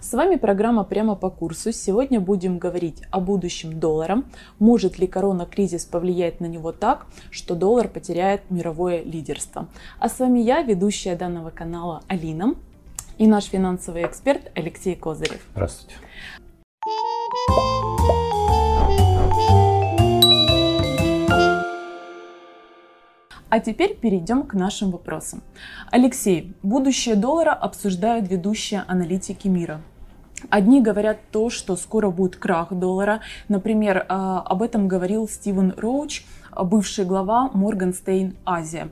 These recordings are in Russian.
С вами программа «Прямо по курсу». Сегодня будем говорить о будущем доллара. Может ли корона-кризис повлиять на него так, что доллар потеряет мировое лидерство? А с вами я, ведущая данного канала Алина и наш финансовый эксперт Алексей Козырев. Здравствуйте. А теперь перейдем к нашим вопросам. Алексей, будущее доллара обсуждают ведущие аналитики мира. Одни говорят то, что скоро будет крах доллара. Например, а, об этом говорил Стивен Роуч, бывший глава Морганстейн Азия.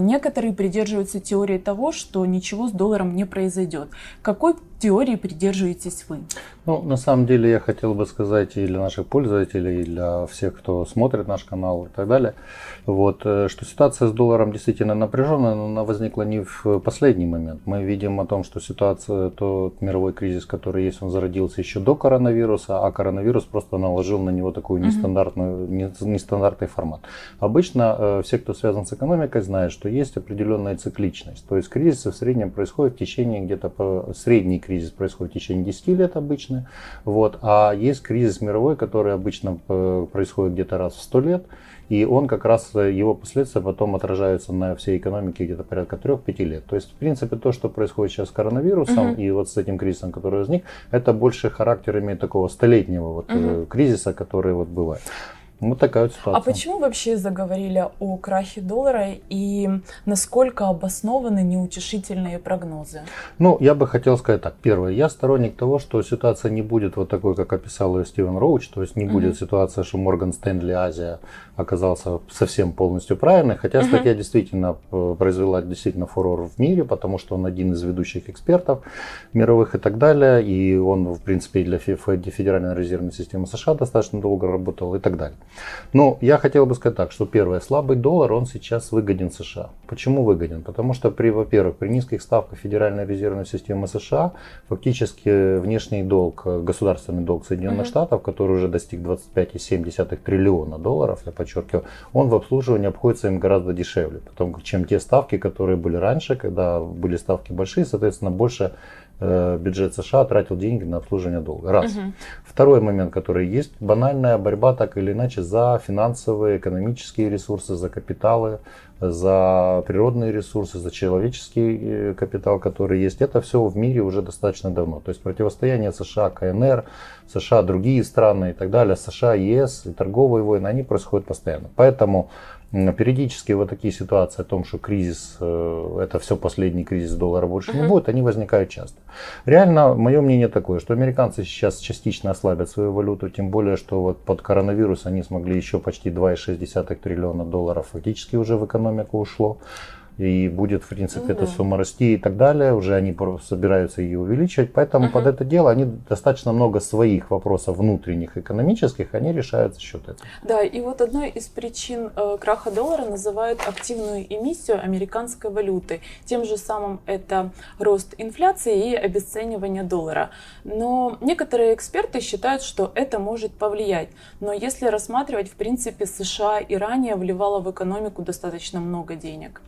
Некоторые придерживаются теории того, что ничего с долларом не произойдет. Какой теории придерживаетесь вы? Ну, на самом деле, я хотел бы сказать и для наших пользователей, и для всех, кто смотрит наш канал и так далее, вот, э, что ситуация с долларом действительно напряженная, но она возникла не в последний момент. Мы видим о том, что ситуация, тот мировой кризис, который есть, он зародился еще до коронавируса, а коронавирус просто наложил на него такую нестандартную, нестандартный формат. Обычно э, все, кто связан с экономикой, знают, что есть определенная цикличность. То есть кризисы в среднем происходят в течение где-то по средней кризис происходит в течение 10 лет обычно, вот, а есть кризис мировой, который обычно э, происходит где-то раз в 100 лет, и он как раз, э, его последствия потом отражаются на всей экономике где-то порядка 3-5 лет. То есть, в принципе, то, что происходит сейчас с коронавирусом угу. и вот с этим кризисом, который возник, это больше характер имеет такого столетнего вот угу. кризиса, который вот бывает. Вот такая вот ситуация. А почему вообще заговорили о крахе доллара и насколько обоснованы неутешительные прогнозы? Ну, я бы хотел сказать так. Первое, я сторонник того, что ситуация не будет вот такой, как описал ее Стивен Роуч, то есть не будет mm-hmm. ситуация, что Морган Стэнли Азия оказался совсем полностью правильный, хотя mm-hmm. статья действительно э, произвела действительно фурор в мире, потому что он один из ведущих экспертов мировых и так далее, и он, в принципе, для Федеральной резервной системы США достаточно долго работал и так далее. Но я хотел бы сказать так, что первое, слабый доллар, он сейчас выгоден США. Почему выгоден? Потому что, при, во-первых, при низких ставках Федеральной резервной системы США фактически внешний долг, государственный долг Соединенных mm-hmm. Штатов, который уже достиг 25,7 триллиона долларов, я подчеркиваю, он в обслуживании обходится им гораздо дешевле, потому, чем те ставки, которые были раньше, когда были ставки большие, соответственно, больше Э, бюджет США тратил деньги на обслуживание долга. Раз. Угу. Второй момент, который есть, банальная борьба так или иначе за финансовые, экономические ресурсы, за капиталы, за природные ресурсы, за человеческий э, капитал, который есть. Это все в мире уже достаточно давно. То есть противостояние США, КНР, США, другие страны и так далее, США, ЕС и торговые войны, они происходят постоянно. Поэтому периодически вот такие ситуации о том, что кризис, э, это все последний кризис доллара больше uh-huh. не будет, они возникают часто. Реально, мое мнение такое, что американцы сейчас частично ослабят свою валюту, тем более, что вот под коронавирус они смогли еще почти 2,6 триллиона долларов фактически уже в экономику ушло и будет, в принципе, угу. эта сумма расти и так далее. Уже они собираются ее увеличивать. Поэтому угу. под это дело они достаточно много своих вопросов внутренних экономических, они решают за счет этого. Да, и вот одной из причин э, краха доллара называют активную эмиссию американской валюты. Тем же самым это рост инфляции и обесценивание доллара. Но некоторые эксперты считают, что это может повлиять. Но если рассматривать, в принципе, США и ранее вливало в экономику достаточно много денег.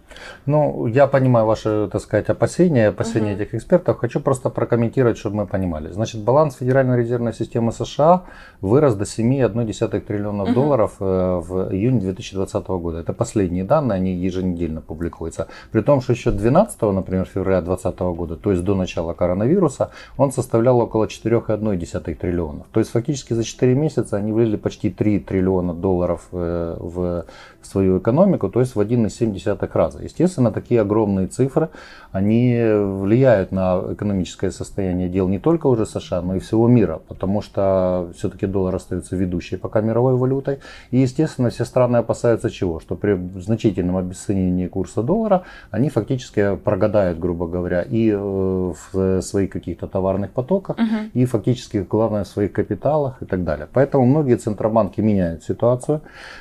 Ну, я понимаю ваши, так сказать, опасения, опасения uh-huh. этих экспертов. Хочу просто прокомментировать, чтобы мы понимали. Значит, баланс Федеральной резервной системы США вырос до 7,1 триллионов uh-huh. долларов э, в июне 2020 года. Это последние данные, они еженедельно публикуются. При том, что еще 12, например, февраля 2020 года, то есть до начала коронавируса, он составлял около 4,1 триллионов. То есть фактически за 4 месяца они влили почти 3 триллиона долларов э, в свою экономику, то есть в 1,7 раза. Естественно, такие огромные цифры, они влияют на экономическое состояние дел не только уже США, но и всего мира, потому что все-таки доллар остается ведущей пока мировой валютой. И, естественно, все страны опасаются чего? Что при значительном обесценении курса доллара они фактически прогадают, грубо говоря, и э, в своих каких-то товарных потоках, uh-huh. и фактически, главное, в своих капиталах и так далее. Поэтому многие центробанки меняют ситуацию.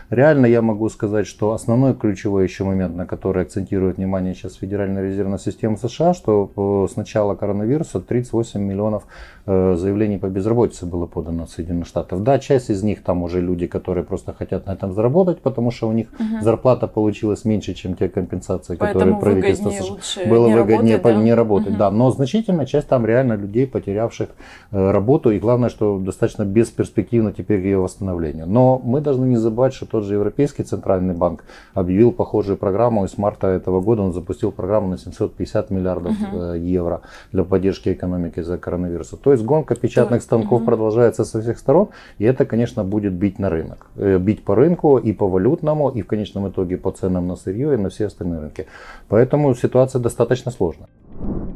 Реально я могу сказать, сказать, что основной ключевой еще момент, на который акцентирует внимание сейчас Федеральная резервная система США, что э, с начала коронавируса 38 миллионов э, заявлений по безработице было подано в Соединенных Штатах. Да, часть из них там уже люди, которые просто хотят на этом заработать, потому что у них угу. зарплата получилась меньше, чем те компенсации, Поэтому которые правительство США было не выгоднее работать, да? не работать. Угу. Да, но значительная часть там реально людей, потерявших работу, и главное, что достаточно бесперспективно теперь ее восстановление. Но мы должны не забывать, что тот же Европейский центральный банк объявил похожую программу, и с марта этого года он запустил программу на 750 миллиардов uh-huh. евро для поддержки экономики из-за коронавируса. То есть гонка печатных станков uh-huh. продолжается со всех сторон, и это, конечно, будет бить на рынок. Э, бить по рынку и по валютному, и в конечном итоге по ценам на сырье и на все остальные рынки. Поэтому ситуация достаточно сложная.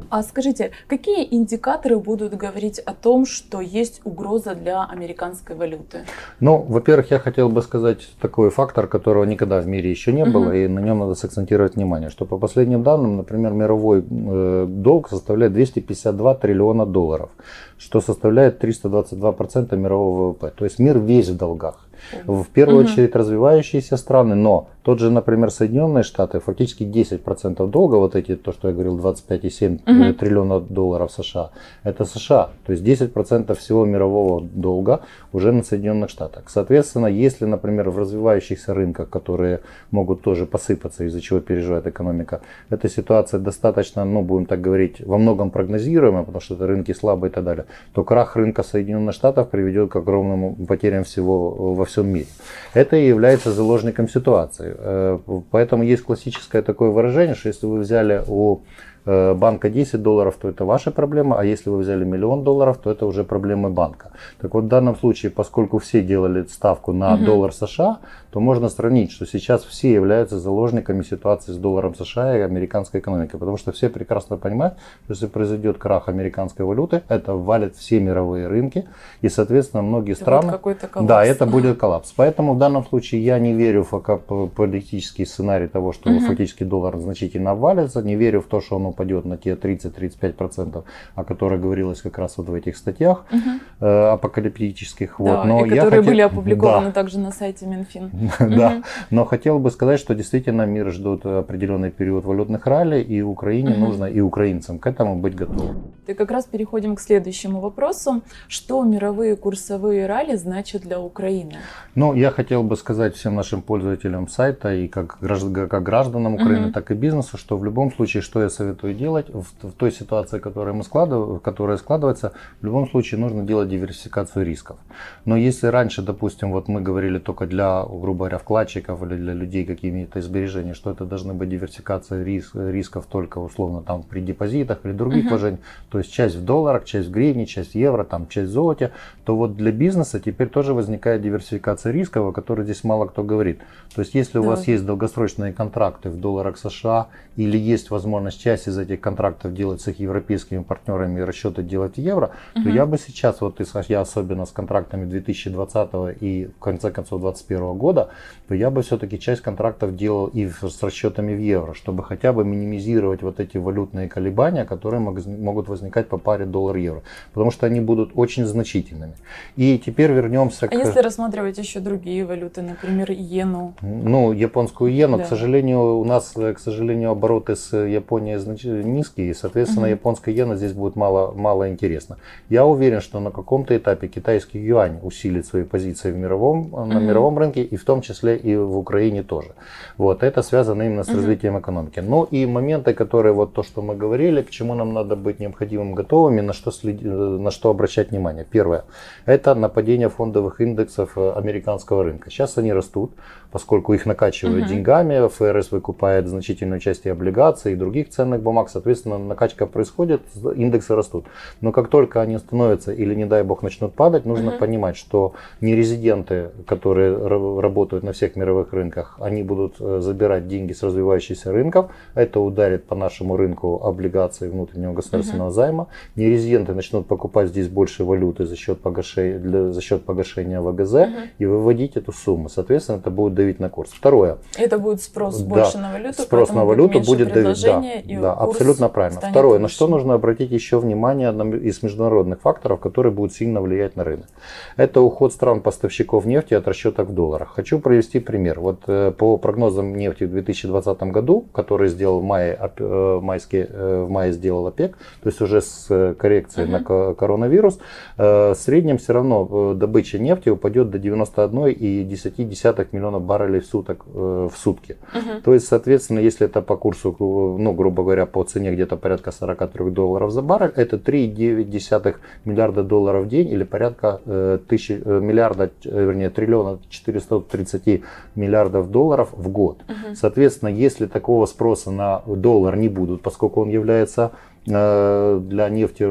А скажите, какие индикаторы будут говорить о том, что есть угроза для американской валюты? Ну, во-первых, я хотел бы сказать такой фактор, которого никогда в мире еще не было, uh-huh. и на нем надо сакцентировать внимание, что по последним данным, например, мировой э, долг составляет 252 триллиона долларов, что составляет 322% мирового ВВП. То есть мир весь в долгах. В первую угу. очередь развивающиеся страны, но тот же, например, Соединенные Штаты, фактически 10% долга, вот эти, то, что я говорил, 25,7 угу. триллиона долларов США, это США. То есть 10% всего мирового долга уже на Соединенных Штатах. Соответственно, если, например, в развивающихся рынках, которые могут тоже посыпаться, из-за чего переживает экономика, эта ситуация достаточно, ну, будем так говорить, во многом прогнозируемая, потому что это рынки слабые и так далее, то крах рынка Соединенных Штатов приведет к огромным потерям всего во всем мире. Это и является заложником ситуации. Э, поэтому есть классическое такое выражение, что если вы взяли у Э, банка 10 долларов, то это ваша проблема, а если вы взяли миллион долларов, то это уже проблемы банка. Так вот, в данном случае, поскольку все делали ставку на угу. доллар США, то можно сравнить, что сейчас все являются заложниками ситуации с долларом США и американской экономикой, потому что все прекрасно понимают, что если произойдет крах американской валюты, это валит все мировые рынки, и, соответственно, многие это страны... коллапс. Да, это будет коллапс. Поэтому в данном случае я не верю в политический сценарий того, что угу. фактически доллар значительно обвалится, не верю в то, что он упадет на те 30-35%, о которых говорилось как раз вот в этих статьях угу. апокалиптических. Да, вот. Но и которые хотел... были опубликованы да. также на сайте Минфин. Да, но хотел бы сказать, что действительно мир ждет определенный период валютных ралли, и Украине нужно, и украинцам к этому быть готовым. И как раз переходим к следующему вопросу. Что мировые курсовые ралли значат для Украины? Ну, я хотел бы сказать всем нашим пользователям сайта и как, как гражданам Украины, так и бизнесу, что в любом случае, что я советую делать в, в той ситуации, которая, мы складыв... которая складывается, в любом случае нужно делать диверсификацию рисков. Но если раньше, допустим, вот мы говорили только для, грубо говоря, вкладчиков или для людей какими-то сбережения, что это должны быть диверсификация риск, рисков только условно там при депозитах или других uh-huh. вложениях, то есть часть в долларах, часть в гривне, часть в евро, там часть в золоте, то вот для бизнеса теперь тоже возникает диверсификация рисков, о которой здесь мало кто говорит. То есть если у вас есть долгосрочные контракты в долларах США или есть возможность часть из этих контрактов делать с их европейскими партнерами и расчеты делать в евро, uh-huh. то я бы сейчас, вот я особенно с контрактами 2020 и в конце концов 2021 года, то я бы все-таки часть контрактов делал и с расчетами в евро, чтобы хотя бы минимизировать вот эти валютные колебания, которые могут возникать по паре доллар-евро, потому что они будут очень значительными. И теперь вернемся а к... А если рассматривать еще другие валюты, например, иену? Ну, японскую иену, да. к сожалению, у нас, к сожалению, обороты с Японией низкие, и, соответственно, угу. японская иена здесь будет мало, мало интересно. Я уверен, что на каком-то этапе китайский юань усилит свои позиции в мировом, на угу. мировом рынке, и в том числе и в Украине тоже. Вот, это связано именно с угу. развитием экономики. Ну и моменты, которые, вот то, что мы говорили, к чему нам надо быть необходимым готовыми, на что, следи, на что обращать внимание. Первое, это нападение фондовых индексов э, американского рынка. Сейчас они растут, поскольку их накачивают угу. деньгами, ФРС выкупает значительную часть и облигаций, и других ценных бумаг, соответственно, накачка происходит, индексы растут. Но как только они становятся или, не дай бог, начнут падать, нужно угу. понимать, что нерезиденты, которые работают на всех мировых рынках, они будут э, забирать деньги с развивающихся рынков, это ударит по нашему рынку облигаций внутреннего государственного угу. займа, нерезиденты начнут покупать здесь больше валюты за счет погашения, для, за счет погашения ВГЗ угу. и выводить эту сумму. Соответственно, это будет давить на курс. Второе. Это будет спрос да, больше на валюту, спрос на валюту будет давить. Да, да абсолютно правильно. Второе, на что нужно обратить еще внимание из международных факторов, которые будет сильно влиять на рынок. Это уход стран-поставщиков нефти от расчетов в долларах. Хочу провести пример. Вот э, по прогнозам нефти в 2020 году, который сделал в мае, э, майский, в мае сделал ОПЕК, то есть уже с коррекцией uh-huh. на коронавирус, в среднем все равно добыча нефти упадет до 91,10 миллионов баррелей в, суток, в сутки. Uh-huh. То есть, соответственно, если это по курсу, ну, грубо говоря, по цене где-то порядка 43 долларов за баррель, это 3,9 миллиарда долларов в день или порядка э, тысячи, э, миллиарда, э, вернее, триллиона 430 миллиардов долларов в год. Uh-huh. Соответственно, если такого спроса на доллар не будут, поскольку он является Э, для нефти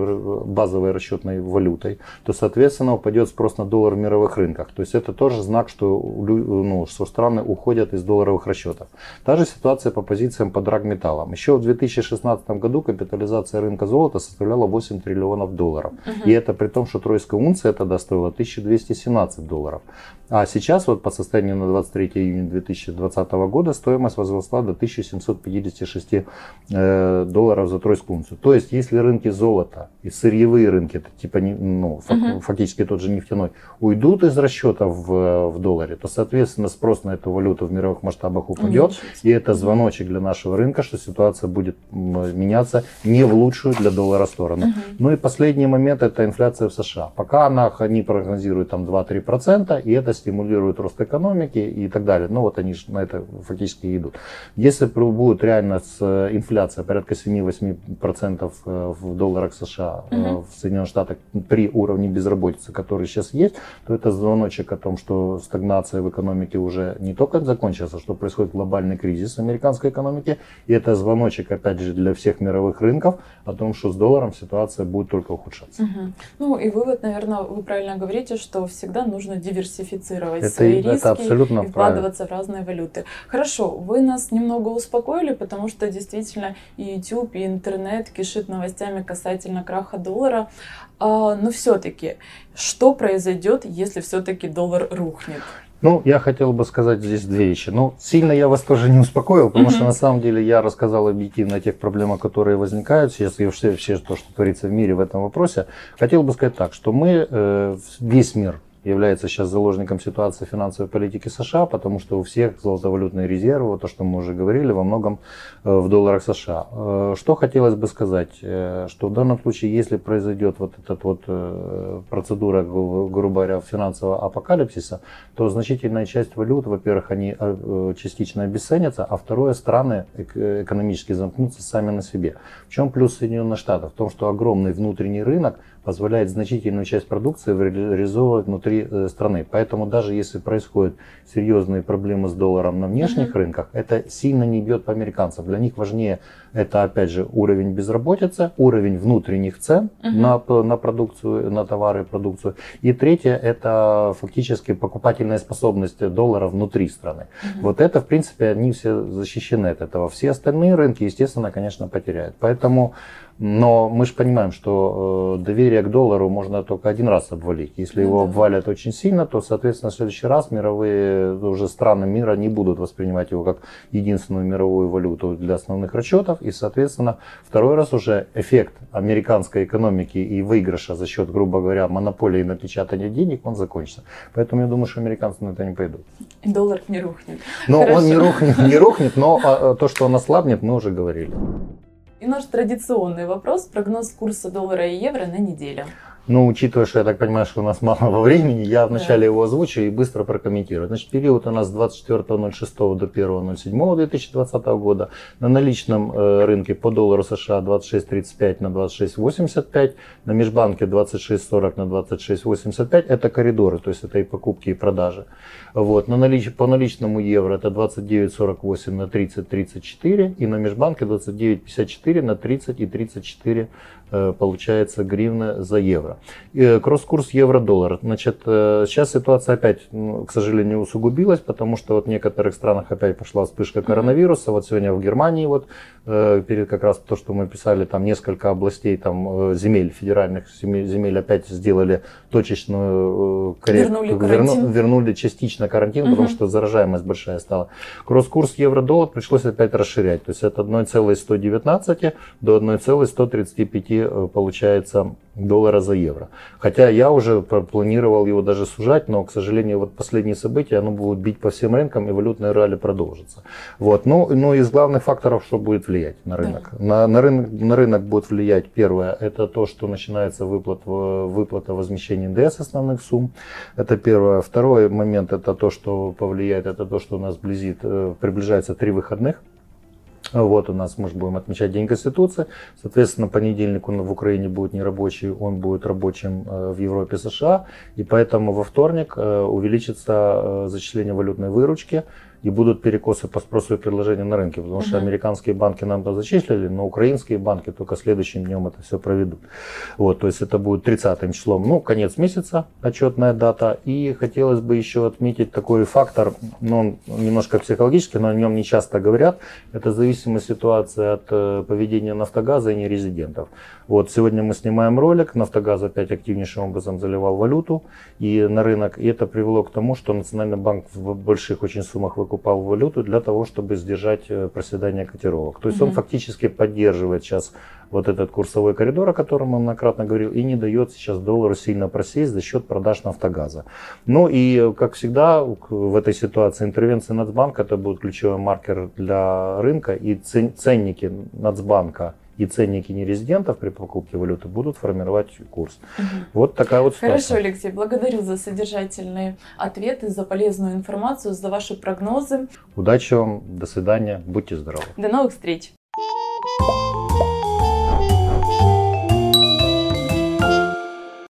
базовой расчетной валютой, то, соответственно, упадет спрос на доллар в мировых рынках. То есть это тоже знак, что, ну, что страны уходят из долларовых расчетов. Та же ситуация по позициям по драгметаллам. Еще в 2016 году капитализация рынка золота составляла 8 триллионов долларов. Угу. И это при том, что тройская унция тогда стоила 1217 долларов. А сейчас вот по состоянию на 23 июня 2020 года стоимость возросла до 1756 э, долларов за тройскую унцию. То есть, если рынки золота и сырьевые рынки, это типа ну, угу. фактически тот же нефтяной, уйдут из расчета в, в долларе, то, соответственно, спрос на эту валюту в мировых масштабах упадет. И это звоночек для нашего рынка, что ситуация будет меняться не в лучшую для доллара сторону. Угу. Ну и последний момент это инфляция в США. Пока она, они прогнозируют там 2-3%, и это стимулирует рост экономики и так далее. Но вот они на это фактически идут. Если будет реально с э, инфляция порядка 7-8%, Э, в долларах США угу. в Соединенных Штатах при уровне безработицы, который сейчас есть, то это звоночек о том, что стагнация в экономике уже не только закончилась, а что происходит глобальный кризис американской экономики. И это звоночек, опять же, для всех мировых рынков о том, что с долларом ситуация будет только ухудшаться. Угу. Ну и вывод, наверное, вы правильно говорите, что всегда нужно диверсифицировать это, свои риски это абсолютно и вкладываться правильно. в разные валюты. Хорошо, вы нас немного успокоили, потому что действительно и YouTube, и интернет, кишит новостями касательно краха доллара. А, но все-таки, что произойдет, если все-таки доллар рухнет? Ну, я хотел бы сказать здесь две вещи. Ну, сильно я вас тоже не успокоил, потому mm-hmm. что на самом деле я рассказал объективно о тех проблемах, которые возникают сейчас, и все, все то, что творится в мире в этом вопросе. Хотел бы сказать так, что мы, э, весь мир является сейчас заложником ситуации финансовой политики США, потому что у всех золотовалютные резервы, то, что мы уже говорили, во многом э, в долларах США. Э, что хотелось бы сказать, э, что в данном случае, если произойдет вот эта вот процедура, грубо говоря, финансового апокалипсиса, то значительная часть валют, во-первых, они частично обесценятся, а второе, страны экономически замкнутся сами на себе. В чем плюс Соединенных Штатов? В том, что огромный внутренний рынок позволяет значительную часть продукции реализовывать внутри э, страны. Поэтому даже если происходят серьезные проблемы с долларом на внешних uh-huh. рынках, это сильно не бьет по американцам. Для них важнее это опять же уровень безработицы, уровень внутренних цен uh-huh. на, на продукцию, на товары и продукцию. И третье это фактически покупательная способность доллара внутри страны. Uh-huh. Вот это в принципе они все защищены от этого. Все остальные рынки, естественно, конечно, потеряют. Поэтому но мы же понимаем, что э, доверие к доллару можно только один раз обвалить. Если ну, его да. обвалят очень сильно, то, соответственно, в следующий раз мировые уже страны мира не будут воспринимать его как единственную мировую валюту для основных расчетов. И, соответственно, второй раз уже эффект американской экономики и выигрыша за счет, грубо говоря, монополии на печатание денег, он закончится. Поэтому я думаю, что американцы на это не пойдут. И доллар не рухнет. Но Хорошо. он не рухнет, не рухнет, но а, то, что он ослабнет, мы уже говорили. И наш традиционный вопрос, прогноз курса доллара и евро на неделю. Ну, учитывая, что я так понимаю, что у нас мало времени, я вначале да. его озвучу и быстро прокомментирую. Значит, период у нас с 24.06 до 1.07.2020 года. На наличном э, рынке по доллару США 26.35 на 26.85, на межбанке 26.40 на 26.85. Это коридоры, то есть это и покупки, и продажи. Вот. На налич... По наличному евро это 29.48 на 30.34 и на межбанке 29.54 на 30 и 34 Э, получается гривна за евро. Э, кросс-курс евро-доллар. Значит, э, сейчас ситуация опять, к сожалению, усугубилась, потому что вот в некоторых странах опять пошла вспышка коронавируса. Вот сегодня в Германии вот перед как раз то, что мы писали, там несколько областей, там земель, федеральных земель опять сделали точечную коррекцию. Вернули, верну, вернули частично карантин, угу. потому что заражаемость большая стала. Кросс-курс евро-доллар пришлось опять расширять. То есть от 1,119 до 1,135 Э, получается доллара за евро. Хотя я уже планировал его даже сужать, но, к сожалению, вот последние события, оно будет бить по всем рынкам, и валютная ралли продолжится. Вот. Ну, ну, из главных факторов, что будет влиять на рынок. Да. На, на, рынок на рынок будет влиять, первое, это то, что начинается выплат, выплата возмещения НДС основных сумм. Это первое. Второй момент, это то, что повлияет, это то, что у нас близит, э, приближается три выходных. Вот у нас мы же будем отмечать День Конституции. Соответственно, понедельник он в Украине будет не рабочий, он будет рабочим э, в Европе США. И поэтому во вторник э, увеличится э, зачисление валютной выручки и будут перекосы по спросу и предложению на рынке, потому что американские банки нам там зачислили, но украинские банки только следующим днем это все проведут. Вот, то есть это будет 30 числом, ну, конец месяца, отчетная дата. И хотелось бы еще отметить такой фактор, ну, он немножко психологический, но о нем не часто говорят, это зависимая ситуация от э, поведения Нафтогаза и нерезидентов. Вот, сегодня мы снимаем ролик, Нафтогаз опять активнейшим образом заливал валюту и на рынок, и это привело к тому, что Национальный банк в больших очень суммах покупал валюту для того, чтобы сдержать э, проседание котировок. То есть mm он фактически поддерживает сейчас вот этот курсовой коридор, о котором он многократно говорил, и не дает сейчас доллару сильно просесть за счет продаж нафтогаза. Ну и, как всегда, в этой ситуации интервенция Нацбанка это будет ключевой маркер для рынка, и ценники Нацбанка и ценники нерезидентов при покупке валюты будут формировать курс. Угу. Вот такая вот ситуация. Хорошо, Алексей, благодарю за содержательные ответы, за полезную информацию, за ваши прогнозы. Удачи вам, до свидания, будьте здоровы. До новых встреч.